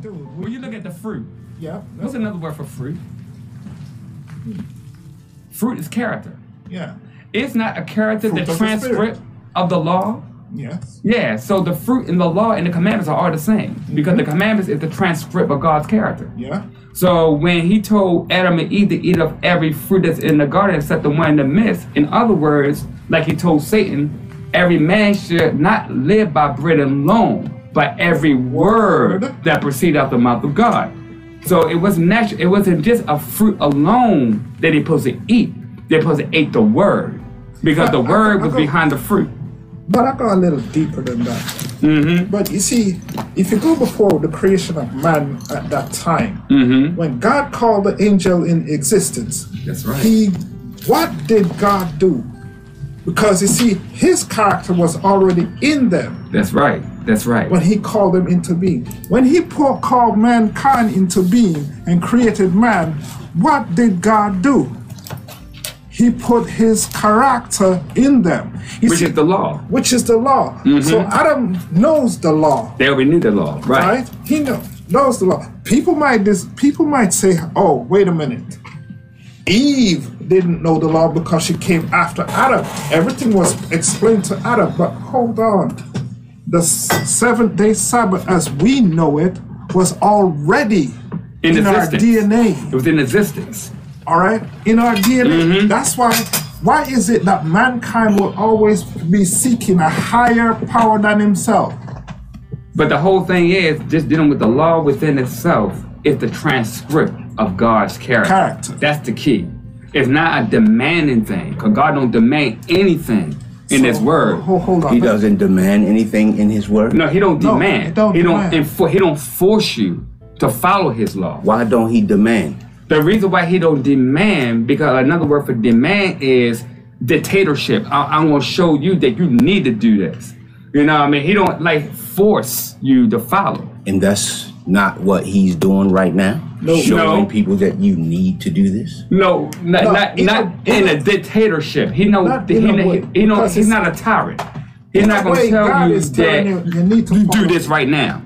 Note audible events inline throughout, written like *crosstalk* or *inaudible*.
dude, when you look at the fruit, Yeah. what's another word for fruit? Fruit is character. Yeah. It's not a character, Fruit the transcript of the law. Yes. Yeah, so the fruit in the law and the commandments are all the same mm-hmm. because the commandments is the transcript of God's character. Yeah. So when he told Adam and Eve to eat of every fruit that's in the garden except the one in the midst, in other words, like he told Satan, every man should not live by bread alone, but every word that proceeds out the mouth of God. So it wasn't natural. It wasn't just a fruit alone that they supposed to eat. They're supposed to eat the word because the I- I- word I was go- behind the fruit. But I go a little deeper than that. Mm-hmm. But you see, if you go before the creation of man at that time, Mm-hmm. when God called the angel in existence, That's right. he what did God do? Because you see, his character was already in them That's right. That's right. when he called them into being. When he called mankind into being and created man, what did God do? He put his character in them. You Which see- is the law. which is the law. Mm-hmm. So Adam knows the law, They already knew the law. Right. right? He know, knows the law. People might dis, people might say, "Oh, wait a minute." Eve didn't know the law because she came after Adam. Everything was explained to Adam, but hold on. The seventh day Sabbath, as we know it, was already In in, our. DNA. It was in existence. All right, in our DNA. Mm-hmm. That's why. Why is it that mankind will always be seeking a higher power than himself? But the whole thing is just dealing with the law within itself is the transcript of God's character. Character. That's the key. It's not a demanding thing, because God don't demand anything in His word. Hold, hold on. He doesn't demand anything in his word. No, He don't No, demand. He don't he demand. don't enfor- He don't force you to follow His law. Why don't he demand? The reason why He don't demand, because another word for demand is dictatorship. I, I'm gonna show you that you need to do this. You know, what I mean, He don't like force you to follow. And that's not what he's doing right now. No. Showing No. people that you need to do this. No, not No, not, in not a- in in a a- dictatorship. He know Not he, in know- way, he know he's not a tyrant. He's not gonna tell God you that you, you need to you do this right now.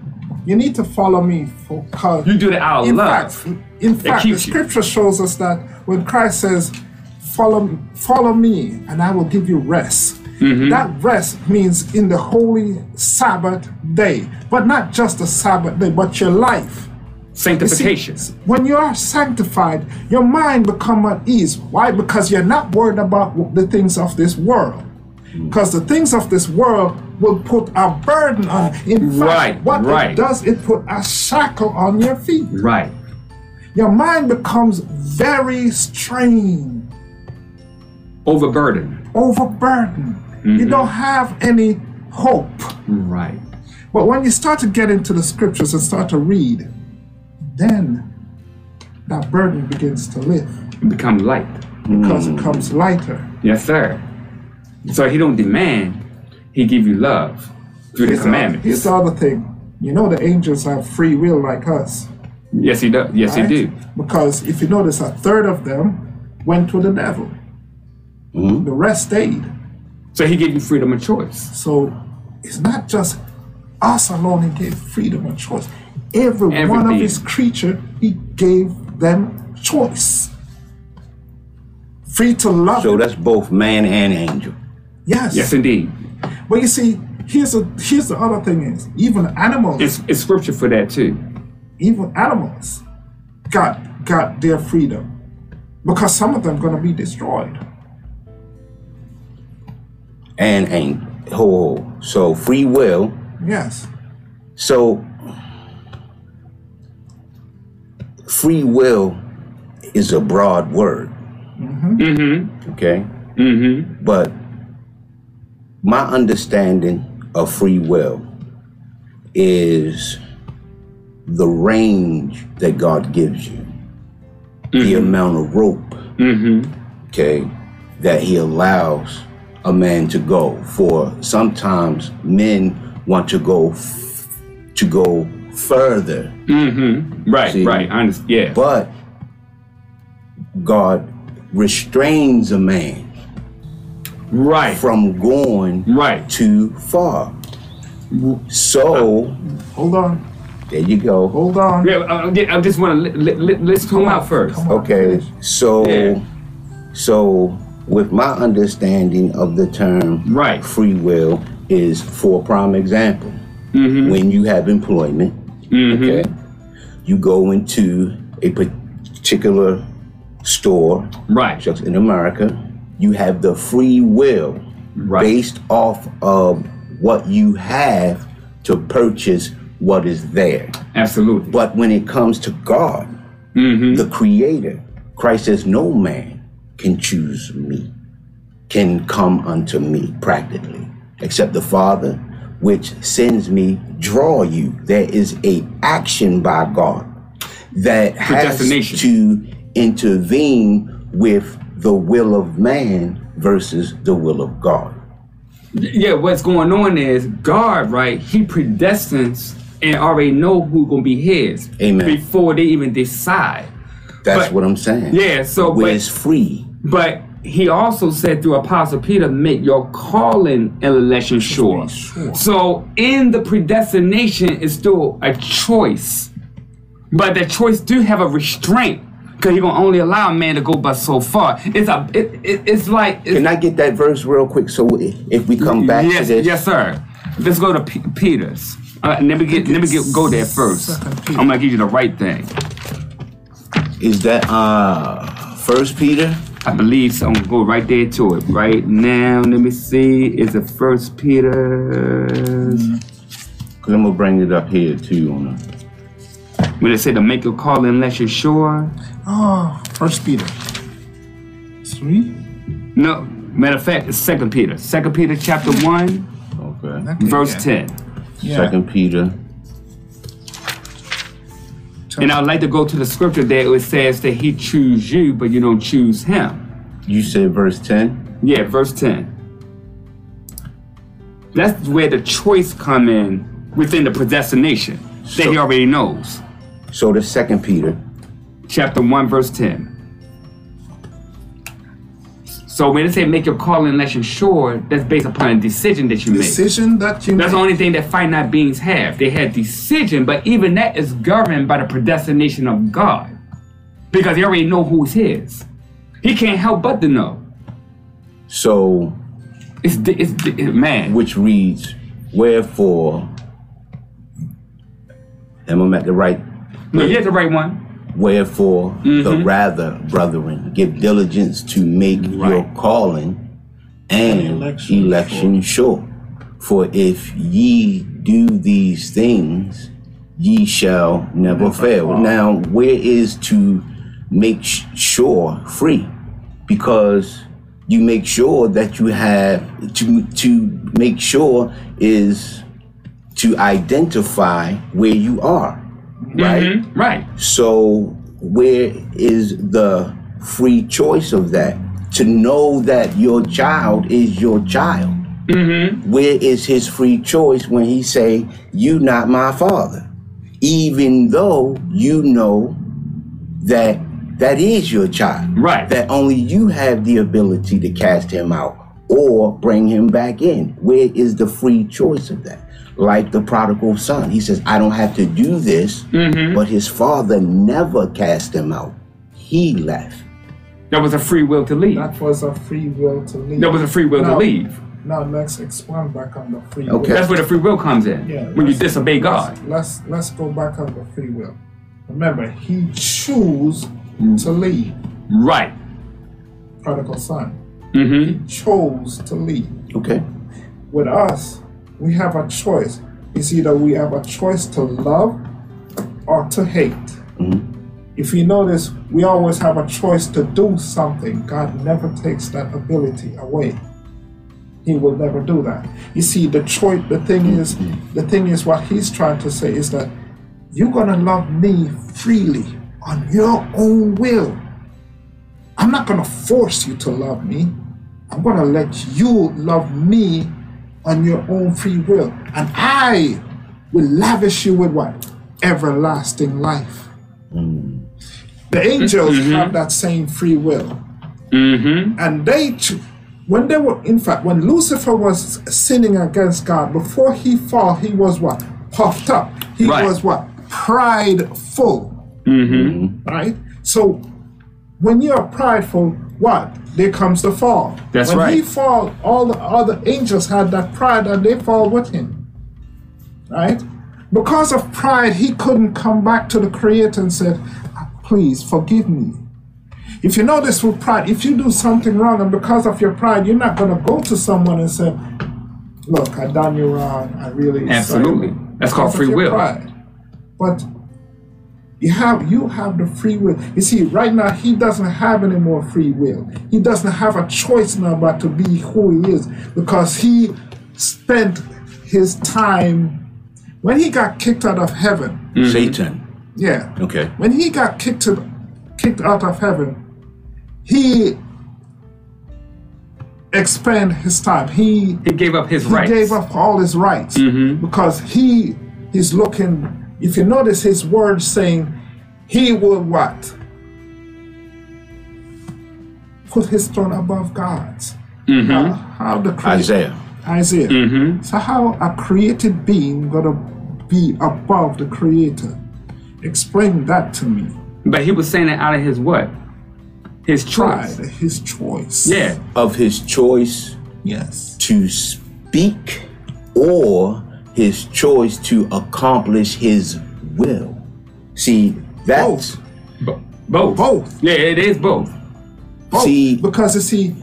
You need to follow me for cause You do it out of in love. fact, in fact, the keeps you. scripture shows us that when Christ says, "Follow, follow me, and I will give you rest." Mm-hmm. That rest means in the holy Sabbath day, but not just the Sabbath day, but your life. You see, Sanctification. when you are sanctified, your mind become at ease. Why? Because you're not worried about the things of this world. Because the things of this world will put a burden on. In fact, Right, what right. it does, it put a shackle on your feet. Right. Your mind becomes very strained, Overburdened. overburdened. Mm-hmm. You don't have any hope. Right. But when you start to get into the scriptures and start to read, then that burden begins to lift. It becomes light. because it comes lighter. Yes, sir. So he don't demand. He give you love through the Here's the- commandments. Here's the other thing. You know the angels have free will like us. yes, he does. Yes, right? he do. Because if you notice, a third of them went to the devil. The rest stayed. So he gave you freedom of choice. So it's not just us alone he gave freedom of choice. Every one of his creature, he gave them choice. Free to love. So him. that's both man and angel. yes. Yes, indeed. But you see, here's a here's the other thing is even animals It's, it's scripture for that too. even animals got got their freedom because some of them going to be destroyed And angel. Ho, ho. So free will. yes So free will is a broad word. Mm-hmm. Okay. Mm-hmm. But my understanding of free will is the range that God gives you, the amount of rope, Mm-hmm. okay, that He allows a man to go. For sometimes men want to go f- to go further, Mm-hmm. Right, See? right. I understand. Yeah. but God restrains a man right. from going Right. too far. So hold on There you go. Hold on. Yeah, uh, yeah, I just want to li- li- let's come out first. Come Okay, finish. so Yeah. so with my understanding of the term Right. free will is for prime example. Mm-hmm. When you have employment, okay, you go into a particular store Right. just in America, you have the free will Right. based off of what you have to purchase what is there. Absolutely. But when it comes to God, Mm-hmm. the Creator, Christ says, No man can choose me, can come unto me practically, except the Father, which sends me, draw you. There is a action by God that has to intervene with the will of man versus the will of God. Yeah, what's going on is God, right? He predestines and already know who's gonna be his Amen. before they even decide. That's But- what I'm saying. Yeah, so Where but, it's free. but he also said through Apostle Peter, make your calling and election sure. Sure. So in the predestination is still a choice. But that choice do have a restraint. Because he gonna only allow a man to go but so far. It's a it, it, it's like it's, Can I get that verse real quick? So if we come back yes, to this, Yes, sir. Let's go to P- Peter's. Uh, let me get let me get go there first. I'm gonna give you the right thing. Is that uh First Peter? I believe so. I'm gonna go right there to it. Right now, let me see. Is it First Peter? Because I'm gonna bring it up here too on the When they say to make a call unless you're sure. Oh, First Peter. Three. No, matter of fact, it's Second Peter. Second Peter chapter one, okay. Okay, verse yeah. ten. Yeah. Second Peter. And I'd like to go to the scripture there. It says that He choose you, but you don't choose Him. You said verse ten. Yeah, verse 10. That's where the choice come in within the predestination that he already knows. So the Second Peter. Chapter 1, verse 10. So when they say make your call unless you're sure, that's based upon a decision that you make. Decision that you make? That's the only thing that finite beings have. They have decision, but even that is governed by the predestination of God. Because he already know who's his. He can't help but to know. So It's, it's, it's man. which reads, Wherefore am I at the right No, you had the right one. Wherefore, the Mm-hmm. rather, brethren, give diligence to make your calling and election election, sure. For if ye do these things, ye shall never fail. fall. Now, where is to make sure free? Because you make sure that you have to to make sure is to identify where you are, right? Mhm, Right. So, where is the free choice of that? To know that your child is your child. Where is his free choice when he say, "You not my father," even though you know that that is your child, Right. That only you have the ability to cast him out or bring him back in. Where is the free choice of that? Like the prodigal son, he says, "I don't have to do this," but his father never cast him out. He left. That was a free will to leave. That was a free will to leave. That was a free will Now- to leave. Now let's expand back on the free Okay. will. That's where the free will comes in. Yeah, when you let's- disobey God. Let's, let's let's go back on the free will. Remember, he chose to leave. Right. Prodigal son Mm-hmm. He chose to leave. Okay. With us, we have a choice. It's either we have a choice to love or to hate. Mm-hmm. If you notice, we always have a choice to do something. God never takes that ability away. He will never do that. You see, the choice. The thing is, the thing is, what He's trying to say is that you're gonna love me freely on your own will. I'm not gonna force you to love me. I'm gonna let you love me on your own free will, and I will lavish you with what everlasting life. The angels have that same free will Mm-hmm. and they ch- when they were in fact when lucifer was sinning against god before he fell, he was what puffed up he Right. was what prideful. Mm-hmm. Right? So when you're prideful, what? There comes the fall. That's when he right. fall, all the other angels had that pride and they fall with him. Right? Because of pride, he couldn't come back to the creator and said, please forgive me. If you notice with pride, if you do something wrong and because of your pride, you're not gonna go to someone and say, Look, I done you wrong. I really Absolutely. sorry." That's called Because of free will. Pride. But you have you have the free will. You see, right now he doesn't have any more free will. He doesn't have a choice now but to be who he is because he spent his time when he got kicked out of heaven. Mm-hmm. Satan. Yeah. Okay. When he got kicked to, kicked out of heaven, he expend his time. He He gave up his rights he rights. gave up all his rights mm-hmm. because he is looking. If you notice his words saying, he will what? Put his throne above God's. Mm-hmm. Now, how the crea- Isaiah. Isaiah. Mm-hmm. So how a created being gonna be above the creator? Explain that to me. But he was saying it out of his what? His Pride, choice. his choice. Yeah. Of his choice Yes. to speak or his choice to accomplish his will. See, that's Bo- both. Both. Yeah, it is both. Both. See- because you see,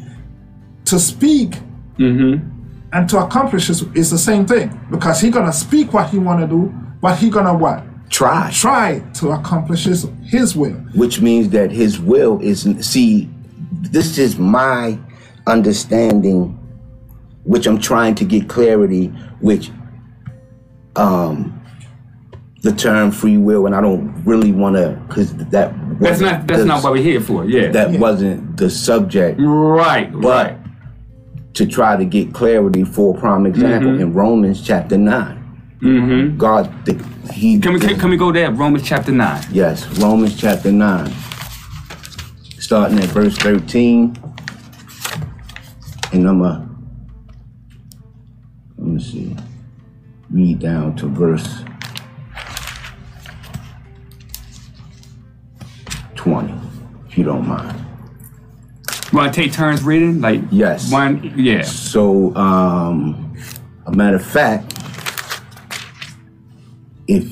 to speak Mm-hmm. and to accomplish is, is the same thing. Because he gonna speak what he wanna do, but he gonna what? try. Try to accomplish his, his will. which means that his will is see this is my understanding which i'm trying to get clarity which um the term free will and i don't really want to because that That's wasn't not that's the- not what we're here for. Yeah. that Yeah. wasn't the subject right. but right. to try to get clarity for a prime example in romans chapter 9 Mm-hmm. god the, he Can we can, can we go there? Romans chapter nine. Yes, Romans chapter 9. Starting at verse 13. And I'm a, let me see, read down to verse 20, if you don't mind. Want to take turns reading? Like Yes. One. Yeah. So, um, a matter of fact, if,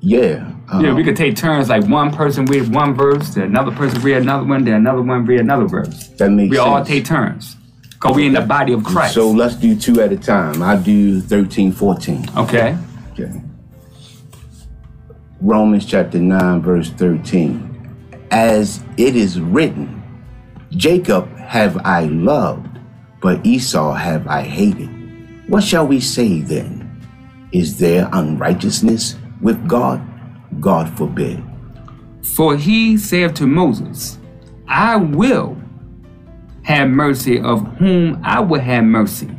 yeah. Yeah, um, we could take turns. Like one person read one verse, then another person read another one, then another one read another verse. That makes We sense. all take turns. Cause we in the body of Christ. So let's do two at a time. I do 13, 14. okay. Okay. Romans chapter 9, verse 13. As it is written, Jacob have I loved, but Esau have I hated. What shall we say then? Is there unrighteousness with God? God forbid. For he said to Moses, I will have mercy of whom I will have mercy,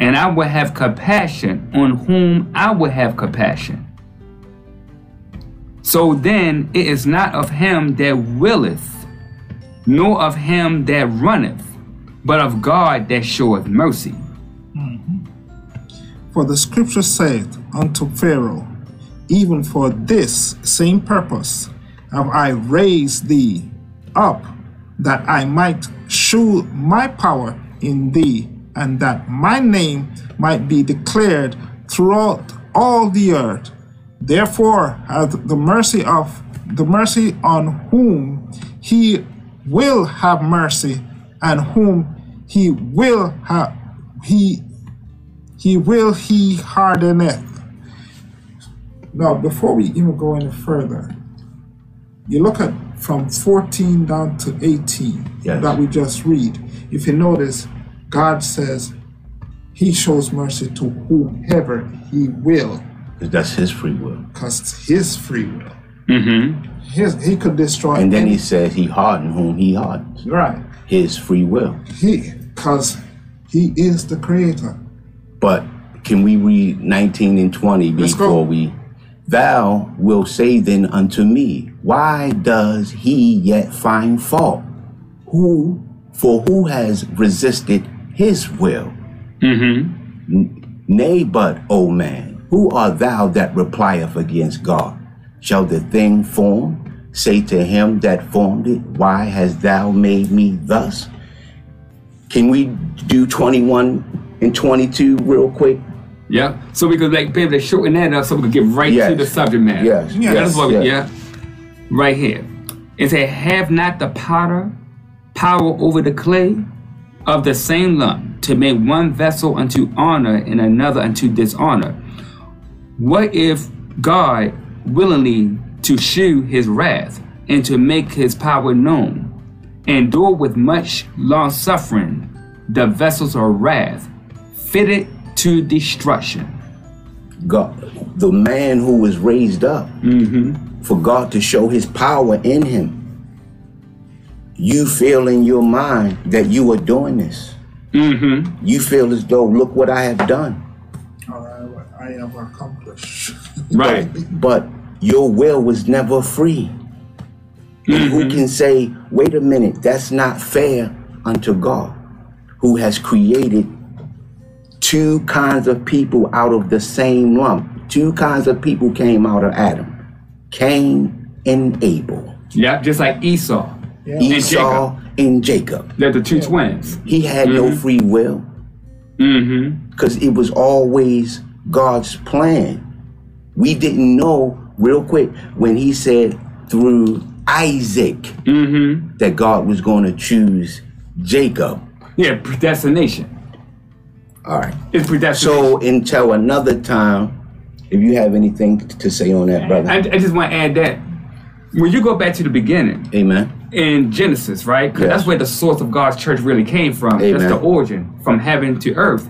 and I will have compassion on whom I will have compassion. So then it is not of him that willeth, nor of him that runneth, but of God that showeth mercy. Mm-hmm. For the scripture saith unto Pharaoh, Even for this same purpose have I raised thee up, that I might shew my power in thee, and that my name might be declared throughout all the earth. Therefore hath the mercy of the mercy on whom he will have mercy, and whom he will have he he will he hardeneth. Now, before we even go any further, you look at from 14 down to 18 Yes. that we just read. If you notice, God says he shows mercy to whomever he will, 'Cause That's his free will. because it's his free will. Mm-hmm. His, he could destroy And then any- he says he hardened whom he hardens. right. His free will. He because he is the creator. But can we read 19 and 20 Let's go. before we? Thou wilt say then unto me, Why does he yet find fault? Who, for who has resisted his will? Mm-hmm. Nay, but, O man, Who art thou that replieth against God? Shall the thing formed say to him that formed it, Why hast thou made me thus? Can we do 21 and 22 real quick? Yeah. So we could like be able to shorten that up so we could get right Yes. to the subject matter. Yes, Yeah. yes, That's what we, yes. yeah. Right here. It said, Have not the potter power over the clay of the same lump to make one vessel unto honor and another unto dishonor? What if God willingly to shew his wrath and to make his power known, endure with much long suffering the vessels of wrath, fitted to destruction? God, the man who was raised up for God to show his power in him. You feel in your mind that you are doing this. Mm-hmm. You feel as though, look what I have done. All right, I have accomplished. *laughs* Right. But your will was never free. And who can say, wait a minute, that's not fair unto God, who has created two kinds of people out of the same lump? Two kinds of people came out of Adam Cain and Abel, Yeah, just like Esau. Yeah. Esau and Jacob. They're the two twins. He had no free will Mm-hmm. because it was always God's plan. We didn't know, real quick, when he said through Isaac Mm-hmm. that God was going to choose Jacob. Yeah, predestination. All right. It's. So until another time, if you have anything to say on that, brother. I, I just want to add that when you go back to the beginning Amen. in Genesis, right? Because Yes. that's where the source of God's church really came from. That's Amen. the origin from heaven to earth.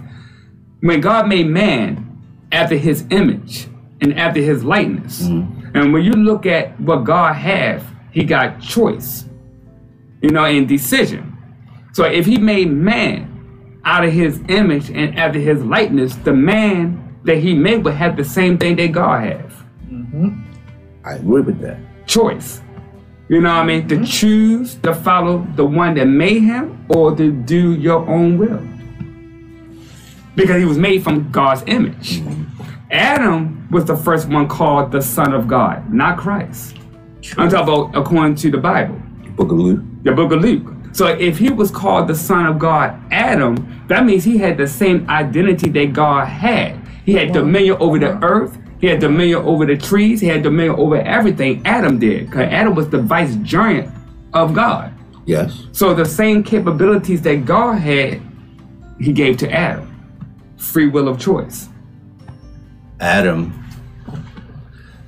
When God made man after his image and after his likeness, Mm-hmm. and when you look at what God have, he got choice, you know, and decision. So if he made man out of his image and after his likeness, the man that he made would have the same thing that God have mm-hmm. I agree with that. choice. You know what I mean? To mm-hmm. choose to follow the one that made him or to do your own will. Because he was made from God's image. Mm-hmm. Adam was the first one called the Son of God, not Christ. I'm talking about according to the Bible, Book of Luke. the book of Luke. So if he was called the Son of God, Adam, that means he had the same identity that God had. He had dominion over the earth. He had dominion over the trees. He had dominion over everything Adam did. Because Adam was the vicegerent of God. Yes. So the same capabilities that God had, he gave to Adam. Free will of choice. Adam.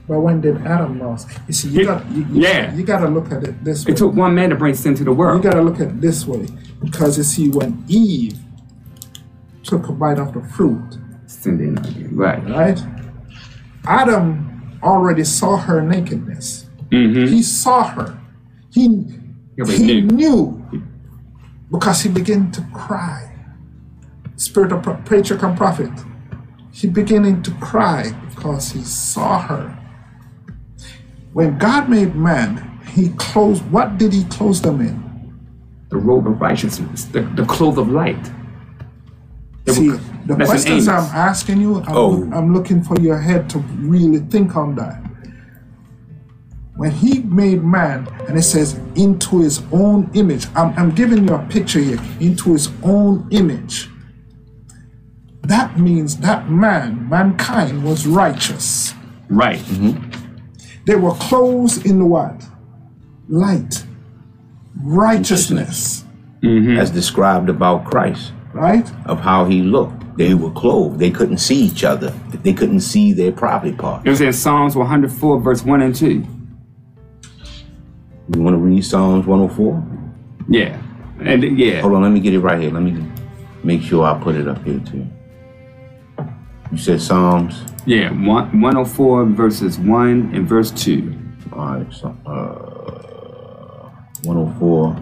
But when did Adam lost? You see, you got you, Yeah. you got to look at it this way. It took one man to bring sin to the world. You got to look at it this way because you see, when Eve took a bite of the fruit, Sin did not get- Right. right? Adam already saw her nakedness. Mm-hmm. He saw her. He Yeah, he he knew. knew because he began to cry. Spirit of patriarch and prophet. He beginning to cry because he saw her. When God made man, he closed. What did he close them in? The robe of righteousness, the, the cloth of light. It See, was- the questions I'm asking you, I'm, Oh. I'm looking for your head to really think on that. When he made man, and it says, into his own image, I'm, I'm giving you a picture here, into his own image. That means that man, mankind, was righteous. Right. Mm-hmm. They were clothed in the what? Light, righteousness, mm-hmm. As described about Christ, right? of how he looked. They were clothed. They couldn't see each other. They couldn't see their private part. It was in Psalms 104, verse 1 and 2. You want to read Psalms 104? Yeah. And yeah. Hold on, let me get it right here. Let me make sure I put it up here too. You said Psalms. Yeah. One, 104, verses 1 and verse 2. All right, so, uh, 104,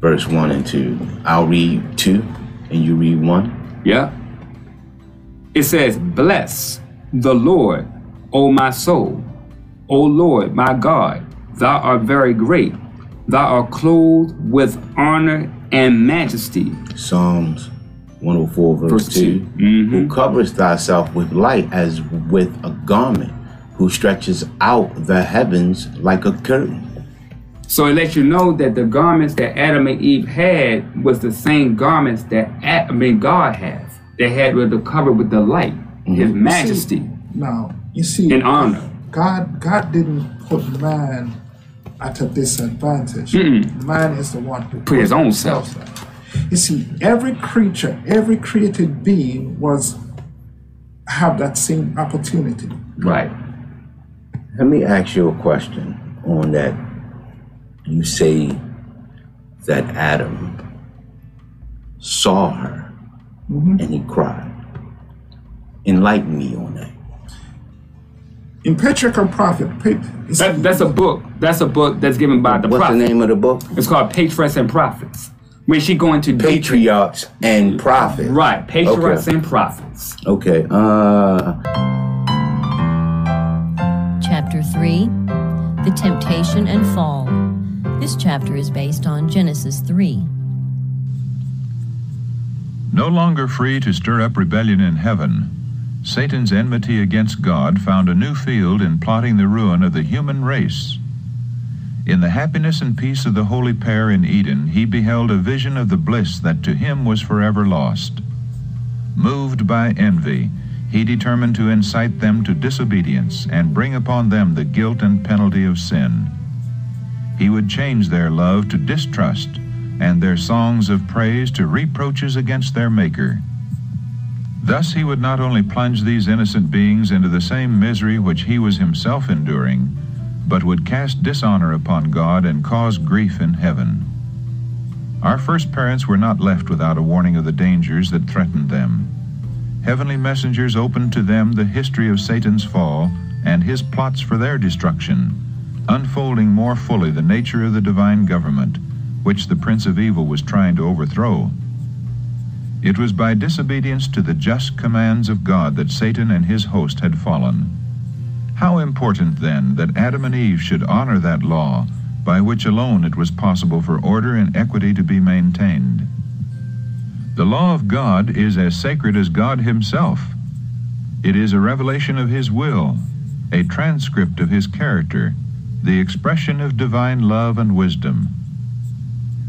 verse 1 and 2. I'll read 2 and you read 1. Yeah. It says, Bless the Lord, O my soul. O Lord, my God, thou art very great. Thou art clothed with honor and majesty. Psalms 104 verse, Verse 2. two. Mhm. Who covers thyself with light as with a garment, who stretches out the heavens like a curtain. So it lets you know that the garments that Adam and Eve had was the same garments that A- I mean God has. They had with the cover with the light, His majesty Now, you see, in honor. God, God didn't put man at a disadvantage. Man is the one who Put his own himself self. there. You see, every creature, every created being was have that same opportunity. Right. Let me ask you a question on that. You say that Adam saw her mm-hmm. and he cried. Enlighten me on that. In Patriarch and Prophet, pa- you see, That, that's a book. That's a book that's given by the What's prophet. the name of the book? It's called Patriarchs and Prophets. Where she going to Patriarchs and Prophets. Right. Patriarchs Okay. and prophets. Okay. Uh, Chapter 3 The Temptation and Fall. This chapter is based on Genesis 3. No longer free to stir up rebellion in heaven, Satan's enmity against God found a new field in plotting the ruin of the human race. In the happiness and peace of the holy pair in Eden, he beheld a vision of the bliss that to him was forever lost. Moved by envy, he determined to incite them to disobedience and bring upon them the guilt and penalty of sin. He would change their love to distrust and their songs of praise to reproaches against their Maker. Thus he would not only plunge these innocent beings into the same misery which he was himself enduring, but would cast dishonor upon God and cause grief in heaven. Our first parents were not left without a warning of the dangers that threatened them. Heavenly messengers opened to them the history of Satan's fall and his plots for their destruction, unfolding more fully the nature of the divine government, which the Prince of Evil was trying to overthrow. It was by disobedience to the just commands of God that Satan and his host had fallen. How important, then, that Adam and Eve should honor that law by which alone it was possible for order and equity to be maintained. The law of God is as sacred as God Himself. It is a revelation of His will, a transcript of His character, the expression of divine love and wisdom.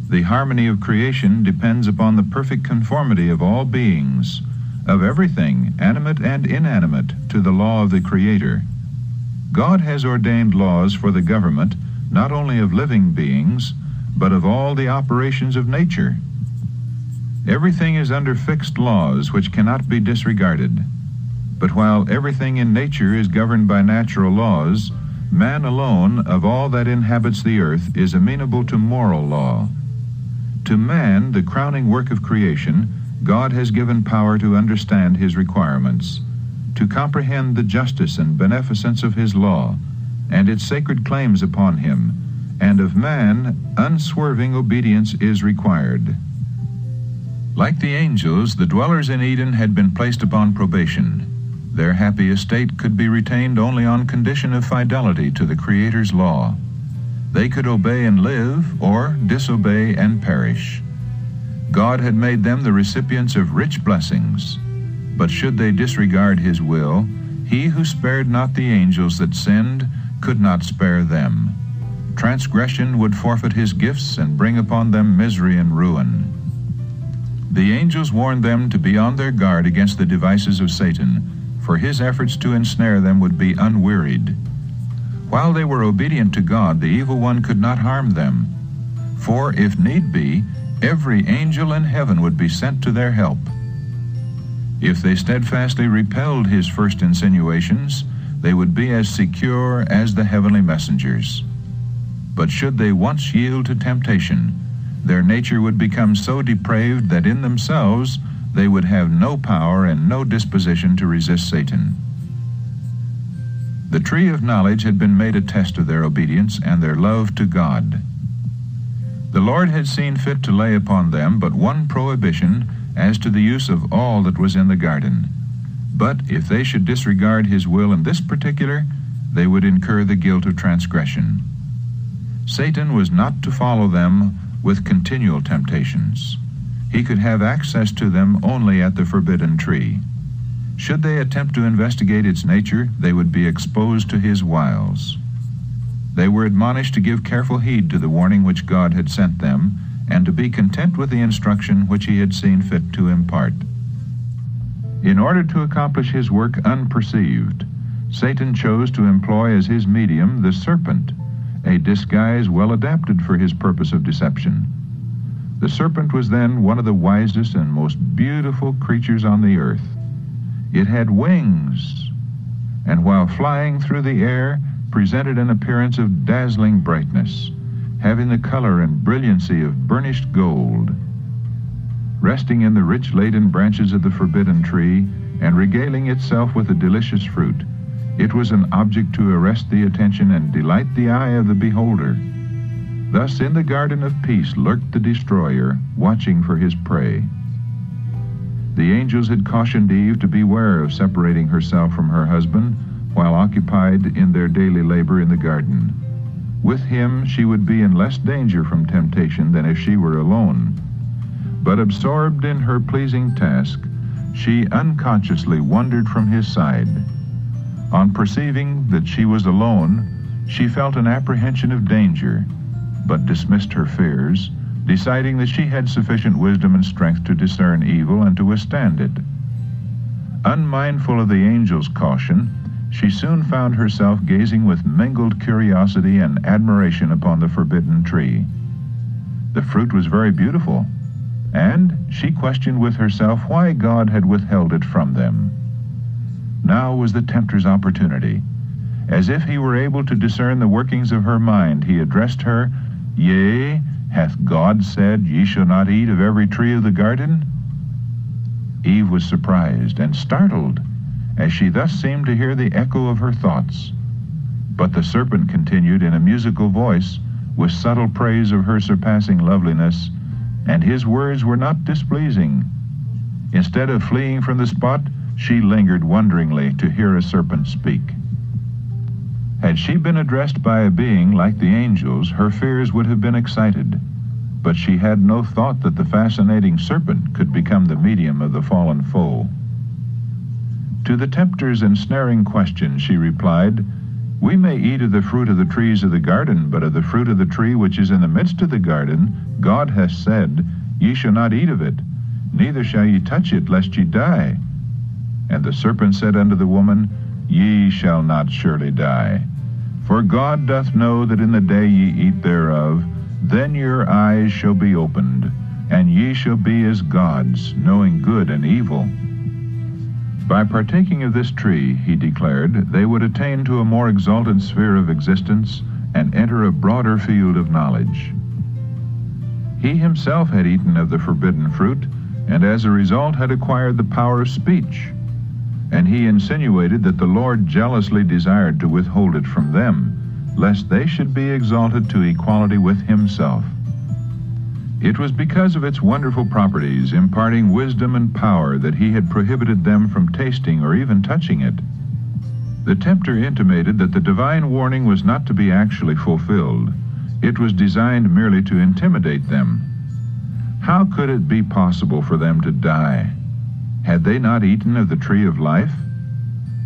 The harmony of creation depends upon the perfect conformity of all beings, of everything, animate and inanimate, to the law of the Creator. God has ordained laws for the government not only of living beings, but of all the operations of nature. Everything is under fixed laws which cannot be disregarded. But while everything in nature is governed by natural laws, man alone, of all that inhabits the earth, is amenable to moral law. To man, the crowning work of creation, God has given power to understand his requirements, to comprehend the justice and beneficence of his law, and its sacred claims upon him, and of man, unswerving obedience is required. Like the angels, the dwellers in Eden had been placed upon probation. Their happy estate could be retained only on condition of fidelity to the Creator's law. They could obey and live, or disobey and perish. God had made them the recipients of rich blessings. But should they disregard His will, He who spared not the angels that sinned could not spare them. Transgression would forfeit His gifts and bring upon them misery and ruin. The angels warned them to be on their guard against the devices of Satan, for his efforts to ensnare them would be unwearied. While they were obedient to God, the evil one could not harm them. For, if need be, every angel in heaven would be sent to their help. If they steadfastly repelled his first insinuations, they would be as secure as the heavenly messengers. But should they once yield to temptation, their nature would become so depraved that in themselves they would have no power and no disposition to resist Satan. The tree of knowledge had been made a test of their obedience and their love to God. The Lord had seen fit to lay upon them but one prohibition as to the use of all that was in the garden. But if they should disregard his will in this particular, they would incur the guilt of transgression. Satan was not to follow them with continual temptations. He could have access to them only at the forbidden tree. Should they attempt to investigate its nature, they would be exposed to his wiles. They were admonished to give careful heed to the warning which God had sent them, and to be content with the instruction which he had seen fit to impart. In order to accomplish his work unperceived, Satan chose to employ as his medium the serpent, a disguise well adapted for his purpose of deception. The serpent was then one of the wisest and most beautiful creatures on the earth. It had wings, and while flying through the air, presented an appearance of dazzling brightness, having the color and brilliancy of burnished gold. Resting in the rich laden branches of the forbidden tree, and regaling itself with the delicious fruit, it was an object to arrest the attention and delight the eye of the beholder. Thus in the garden of peace lurked the destroyer, watching for his prey. The angels had cautioned Eve to beware of separating herself from her husband while occupied in their daily labor in the garden. With him she would be in less danger from temptation than if she were alone. But absorbed in her pleasing task, she unconsciously wandered from his side. On perceiving that she was alone, she felt an apprehension of danger, but dismissed her fears, deciding that she had sufficient wisdom and strength to discern evil and to withstand it. Unmindful of the angel's caution, she soon found herself gazing with mingled curiosity and admiration upon the forbidden tree. The fruit was very beautiful, and she questioned with herself why God had withheld it from them. Now was the tempter's opportunity. As if he were able to discern the workings of her mind, he addressed her, Yea, hath God said, Ye shall not eat of every tree of the garden? Eve was surprised and startled, as she thus seemed to hear the echo of her thoughts. But the serpent continued in a musical voice, with subtle praise of her surpassing loveliness, and his words were not displeasing. Instead of fleeing from the spot, she lingered wonderingly to hear a serpent speak. Had she been addressed by a being like the angels, her fears would have been excited. But she had no thought that the fascinating serpent could become the medium of the fallen foe. To the tempter's ensnaring question, she replied, We may eat of the fruit of the trees of the garden, but of the fruit of the tree which is in the midst of the garden, God hath said, Ye shall not eat of it, neither shall ye touch it, lest ye die. And the serpent said unto the woman, Ye shall not surely die. For God doth know that in the day ye eat thereof, then your eyes shall be opened, and ye shall be as gods, knowing good and evil. By partaking of this tree, he declared, they would attain to a more exalted sphere of existence and enter a broader field of knowledge. He himself had eaten of the forbidden fruit, and as a result had acquired the power of speech and he insinuated that the Lord jealously desired to withhold it from them, lest they should be exalted to equality with himself. It was because of its wonderful properties, imparting wisdom and power, that he had prohibited them from tasting or even touching it. The tempter intimated that the divine warning was not to be actually fulfilled. It was designed merely to intimidate them. How could it be possible for them to die? Had they not eaten of the tree of life?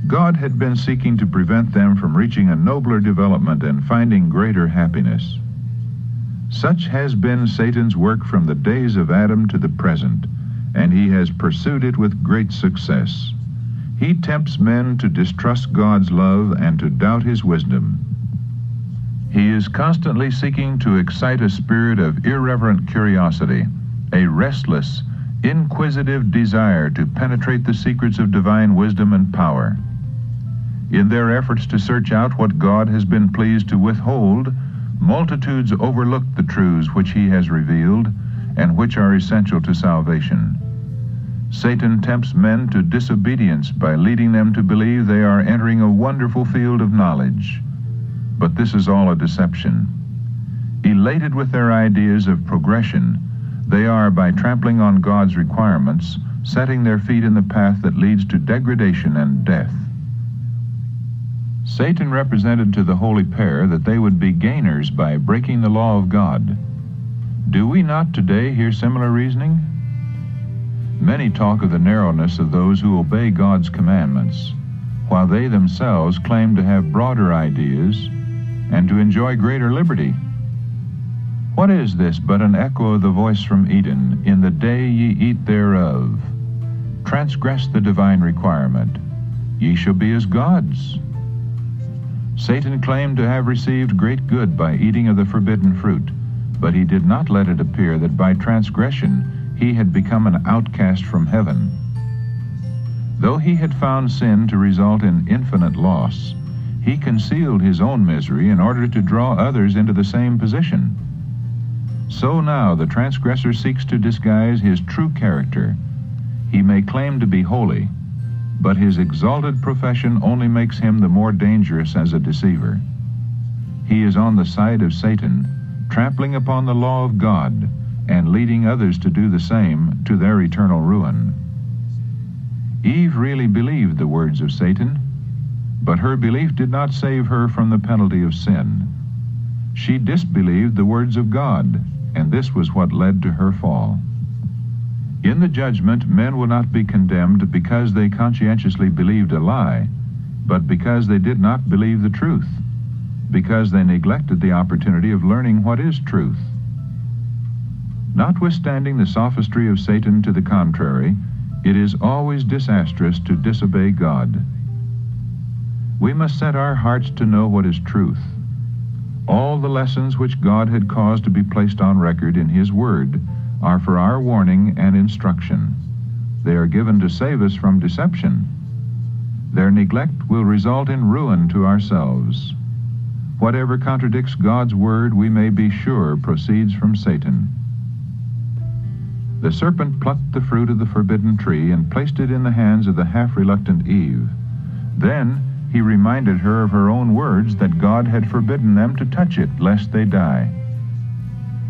God had been seeking to prevent them from reaching a nobler development and finding greater happiness. Such has been Satan's work from the days of Adam to the present, and he has pursued it with great success. He tempts men to distrust God's love and to doubt his wisdom. He is constantly seeking to excite a spirit of irreverent curiosity, a restless, inquisitive desire to penetrate the secrets of divine wisdom and power. In their efforts to search out what God has been pleased to withhold, multitudes overlook the truths which he has revealed and which are essential to salvation. Satan tempts men to disobedience by leading them to believe they are entering a wonderful field of knowledge. But this is all a deception. Elated with their ideas of progression, they are, by trampling on God's requirements, setting their feet in the path that leads to degradation and death. Satan represented to the holy pair that they would be gainers by breaking the law of God. Do we not today hear similar reasoning? Many talk of the narrowness of those who obey God's commandments, while they themselves claim to have broader ideas and to enjoy greater liberty. What is this but an echo of the voice from Eden, In the day ye eat thereof? Transgress the divine requirement. Ye shall be as gods. Satan claimed to have received great good by eating of the forbidden fruit, but he did not let it appear that by transgression he had become an outcast from heaven. Though he had found sin to result in infinite loss, he concealed his own misery in order to draw others into the same position. So now the transgressor seeks to disguise his true character. He may claim to be holy, but his exalted profession only makes him the more dangerous as a deceiver. He is on the side of Satan, trampling upon the law of God and leading others to do the same to their eternal ruin. Eve really believed the words of Satan, but her belief did not save her from the penalty of sin. She disbelieved the words of God, and this was what led to her fall. In the judgment, men will not be condemned because they conscientiously believed a lie, but because they did not believe the truth, because they neglected the opportunity of learning what is truth. Notwithstanding the sophistry of Satan to the contrary, it is always disastrous to disobey God. We must set our hearts to know what is truth. All the lessons which God had caused to be placed on record in His Word are for our warning and instruction. They are given to save us from deception. Their neglect will result in ruin to ourselves. Whatever contradicts God's Word, we may be sure proceeds from Satan. The serpent plucked the fruit of the forbidden tree and placed it in the hands of the half reluctant Eve. Then he reminded her of her own words that God had forbidden them to touch it, lest they die.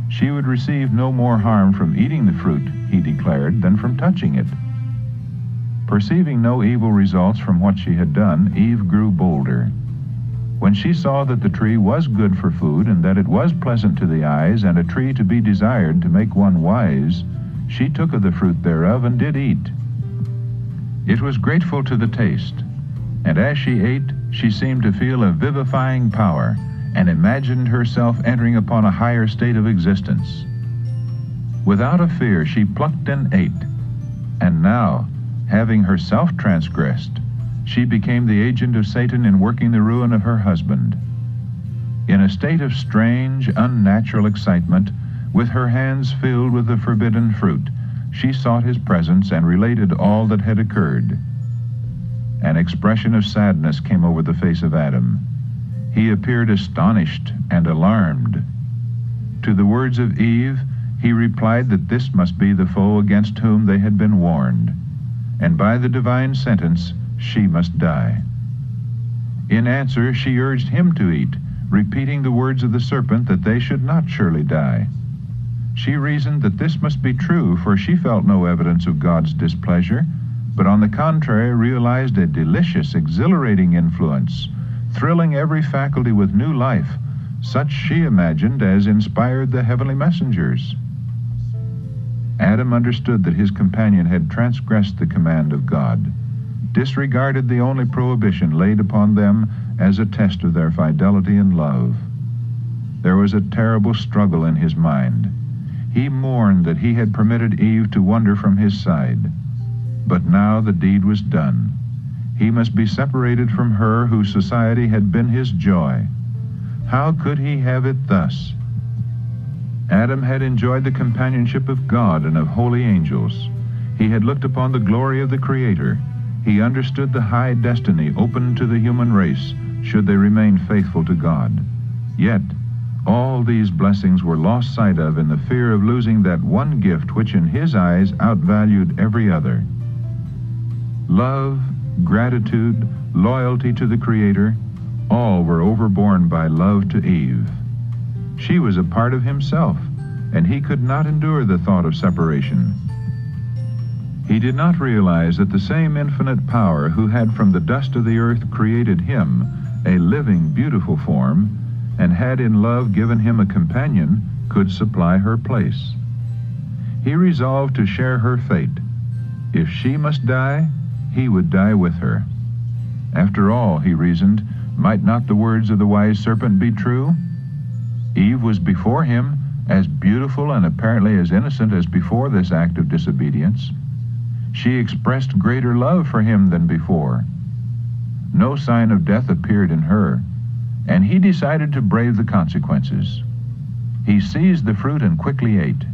She would receive no more harm from eating the fruit, he declared, than from touching it. Perceiving no evil results from what she had done, Eve grew bolder. When she saw that the tree was good for food and that it was pleasant to the eyes and a tree to be desired to make one wise, she took of the fruit thereof and did eat. It was grateful to the taste, and as she ate, she seemed to feel a vivifying power and imagined herself entering upon a higher state of existence. Without a fear, she plucked and ate, and now, having herself transgressed, she became the agent of Satan in working the ruin of her husband. In a state of strange, unnatural excitement, with her hands filled with the forbidden fruit, she sought his presence and related all that had occurred. An expression of sadness came over the face of Adam. He appeared astonished and alarmed. To the words of Eve, he replied that this must be the foe against whom they had been warned, and by the divine sentence she must die. In answer, she urged him to eat, repeating the words of the serpent that they should not surely die. She reasoned that this must be true, for she felt no evidence of God's displeasure, but on the contrary realized a delicious, exhilarating influence, thrilling every faculty with new life, such she imagined as inspired the heavenly messengers. Adam understood that his companion had transgressed the command of God, disregarded the only prohibition laid upon them as a test of their fidelity and love. There was a terrible struggle in his mind. He mourned that he had permitted Eve to wander from his side. But now the deed was done. He must be separated from her whose society had been his joy. How could he have it thus? Adam had enjoyed the companionship of God and of holy angels. He had looked upon the glory of the Creator. He understood the high destiny open to the human race should they remain faithful to God. Yet, all these blessings were lost sight of in the fear of losing that one gift which in his eyes outvalued every other. Love, gratitude, loyalty to the Creator, all were overborne by love to Eve. She was a part of himself, and he could not endure the thought of separation. He did not realize that the same infinite power who had from the dust of the earth created him, a living, beautiful form, and had in love given him a companion, could supply her place. He resolved to share her fate, If she must die, he would die with her. After all, he reasoned, might not the words of the wise serpent be true? Eve was before him as beautiful and apparently as innocent as before this act of disobedience. She expressed greater love for him than before. No sign of death appeared in her, and he decided to brave the consequences. He seized the fruit and quickly ate.